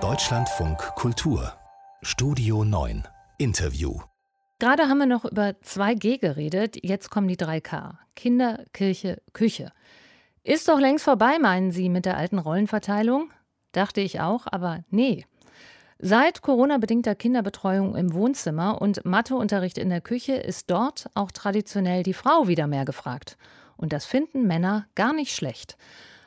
Deutschlandfunk Kultur Studio 9 Interview Gerade haben wir noch über 2G geredet, jetzt kommen die 3K. Kinder, Kirche, Küche. Ist doch längst vorbei, meinen Sie, mit der alten Rollenverteilung? Dachte ich auch, aber nee. Seit Corona-bedingter Kinderbetreuung im Wohnzimmer und Matheunterricht in der Küche ist dort auch traditionell die Frau wieder mehr gefragt. Und das finden Männer gar nicht schlecht.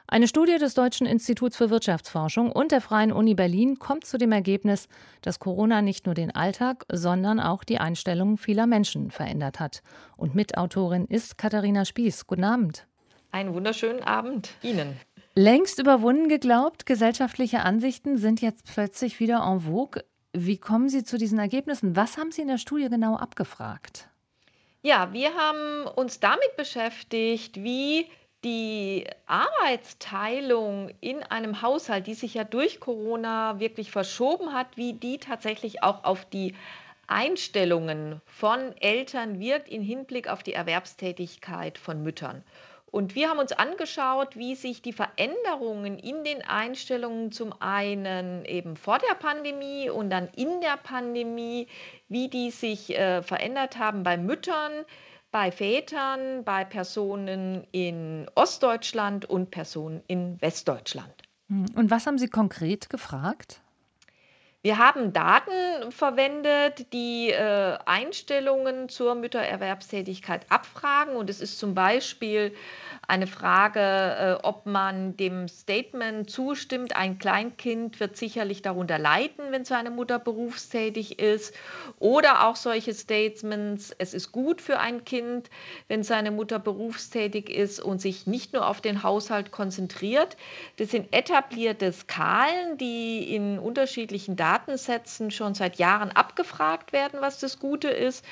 Eine Studie des Deutschen Instituts für Wirtschaftsforschung und der Freien Uni Berlin kommt zu dem Ergebnis, dass Corona nicht nur den Alltag, sondern auch die Einstellungen vieler Menschen verändert hat. Und Mitautorin ist Katharina Spieß. Guten Abend. Einen wunderschönen Abend Ihnen. Längst überwunden geglaubt, gesellschaftliche Ansichten sind jetzt plötzlich wieder en vogue. Wie kommen Sie zu diesen Ergebnissen? Was haben Sie in der Studie genau abgefragt? Ja, wir haben uns damit beschäftigt, wie die Arbeitsteilung in einem Haushalt, die sich ja durch Corona wirklich verschoben hat, wie die tatsächlich auch auf die Einstellungen von Eltern wirkt im Hinblick auf die Erwerbstätigkeit von Müttern. Und wir haben uns angeschaut, wie sich die Veränderungen in den Einstellungen zum einen eben vor der Pandemie und dann in der Pandemie, wie die sich äh, verändert haben bei Müttern, bei Vätern, bei Personen in Ostdeutschland und Personen in Westdeutschland. Hm, und was haben Sie konkret gefragt? Wir haben Daten verwendet, die äh, Einstellungen zur Müttererwerbstätigkeit abfragen. Und es ist zum Beispiel eine Frage, äh, ob man dem Statement zustimmt, ein Kleinkind wird sicherlich darunter leiden, wenn seine Mutter berufstätig ist. Oder auch solche Statements, es ist gut für ein Kind, wenn seine Mutter berufstätig ist und sich nicht nur auf den Haushalt konzentriert. Das sind etablierte Skalen, die in unterschiedlichen Datensätzen schon seit Jahren abgefragt werden, was das Gute ist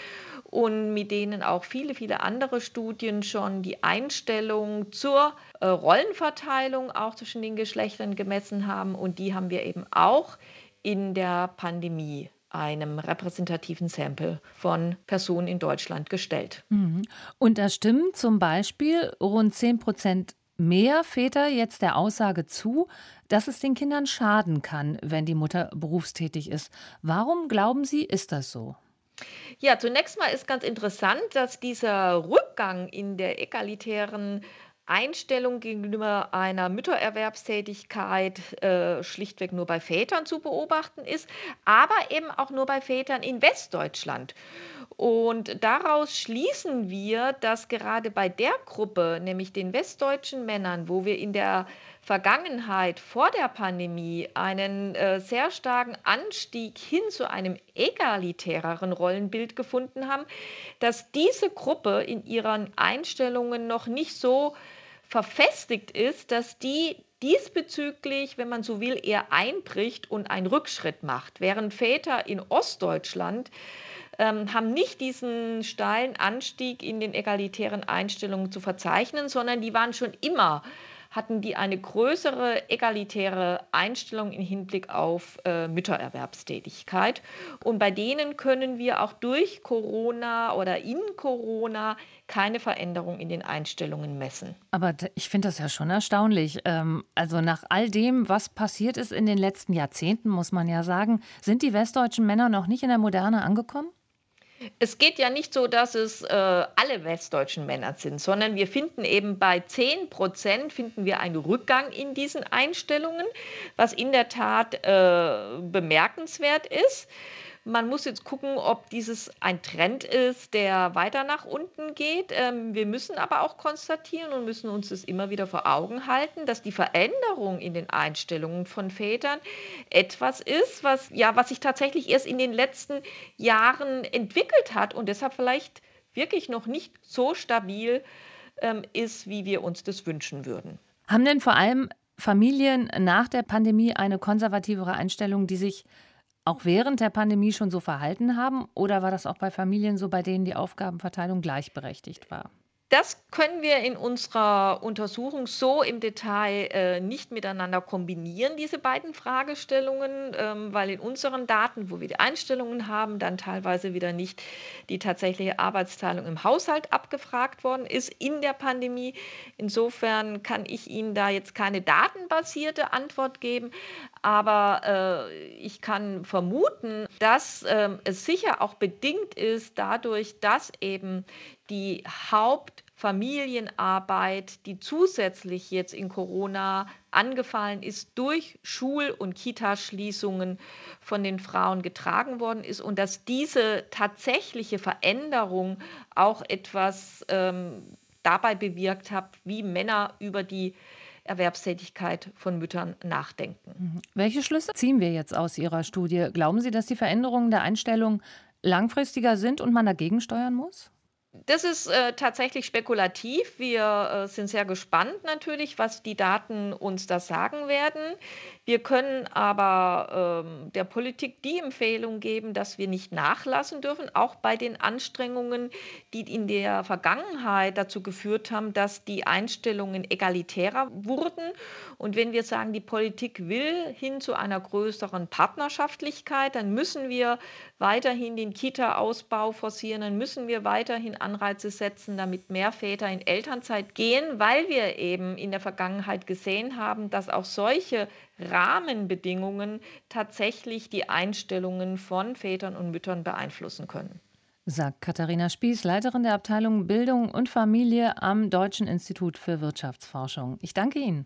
und mit denen auch viele, viele andere Studien schon die Einstellung zur äh, Rollenverteilung auch zwischen den Geschlechtern gemessen haben. Und die haben wir eben auch in der Pandemie einem repräsentativen Sample von Personen in Deutschland gestellt. Mhm. Und da stimmen zum Beispiel rund 10 Prozent mehr Väter jetzt der Aussage zu, dass es den Kindern schaden kann, wenn die Mutter berufstätig ist. Warum glauben Sie, ist das so? Ja, zunächst mal ist ganz interessant, dass dieser Rückgang in der egalitären Einstellung gegenüber einer Müttererwerbstätigkeit äh, schlichtweg nur bei Vätern zu beobachten ist, aber eben auch nur bei Vätern in Westdeutschland. Und daraus schließen wir, dass gerade bei der Gruppe, nämlich den westdeutschen Männern, wo wir in der Vergangenheit vor der Pandemie einen äh, sehr starken Anstieg hin zu einem egalitäreren Rollenbild gefunden haben, dass diese Gruppe in ihren Einstellungen noch nicht so verfestigt ist, dass die diesbezüglich, wenn man so will, eher einbricht und einen Rückschritt macht, während Väter in Ostdeutschland ähm, haben nicht diesen steilen Anstieg in den egalitären Einstellungen zu verzeichnen, sondern die waren schon immer hatten die eine größere egalitäre Einstellung im Hinblick auf äh, Müttererwerbstätigkeit. Und bei denen können wir auch durch Corona oder in Corona keine Veränderung in den Einstellungen messen. Aber ich finde das ja schon erstaunlich. Ähm, also nach all dem, was passiert ist in den letzten Jahrzehnten, muss man ja sagen, sind die westdeutschen Männer noch nicht in der Moderne angekommen? Es geht ja nicht so, dass es äh, alle westdeutschen Männer sind, sondern wir finden eben bei 10 Prozent finden wir einen Rückgang in diesen Einstellungen, was in der Tat äh, bemerkenswert ist. Man muss jetzt gucken, ob dieses ein Trend ist, der weiter nach unten geht. Ähm, wir müssen aber auch konstatieren und müssen uns das immer wieder vor Augen halten, dass die Veränderung in den Einstellungen von Vätern etwas ist, was, ja, was sich tatsächlich erst in den letzten Jahren entwickelt hat und deshalb vielleicht wirklich noch nicht so stabil ähm, ist, wie wir uns das wünschen würden. Haben denn vor allem Familien nach der Pandemie eine konservativere Einstellung, die sich auch während der Pandemie schon so verhalten haben? Oder war das auch bei Familien so, bei denen die Aufgabenverteilung gleichberechtigt war? Das können wir in unserer Untersuchung so im Detail äh, nicht miteinander kombinieren, diese beiden Fragestellungen, ähm, weil in unseren Daten, wo wir die Einstellungen haben, dann teilweise wieder nicht die tatsächliche Arbeitsteilung im Haushalt abgefragt worden ist in der Pandemie. Insofern kann ich Ihnen da jetzt keine datenbasierte Antwort geben, aber äh, ich kann vermuten, dass äh, es sicher auch bedingt ist dadurch, dass eben die Hauptfamilienarbeit, die zusätzlich jetzt in Corona angefallen ist, durch Schul- und Kitaschließungen von den Frauen getragen worden ist und dass diese tatsächliche Veränderung auch etwas ähm, dabei bewirkt hat, wie Männer über die Erwerbstätigkeit von Müttern nachdenken. Mhm. Welche Schlüsse ziehen wir jetzt aus Ihrer Studie? Glauben Sie, dass die Veränderungen der Einstellung langfristiger sind und man dagegen steuern muss? Das ist äh, tatsächlich spekulativ. Wir äh, sind sehr gespannt natürlich, was die Daten uns da sagen werden. Wir können aber ähm, der Politik die Empfehlung geben, dass wir nicht nachlassen dürfen, auch bei den Anstrengungen, die in der Vergangenheit dazu geführt haben, dass die Einstellungen egalitärer wurden. Und wenn wir sagen, die Politik will hin zu einer größeren Partnerschaftlichkeit, dann müssen wir weiterhin den Kita-Ausbau forcieren, dann müssen wir weiterhin Anreize setzen, damit mehr Väter in Elternzeit gehen, weil wir eben in der Vergangenheit gesehen haben, dass auch solche Rahmenbedingungen tatsächlich die Einstellungen von Vätern und Müttern beeinflussen können. Sagt Katharina Spieß, Leiterin der Abteilung Bildung und Familie am Deutschen Institut für Wirtschaftsforschung. Ich danke Ihnen.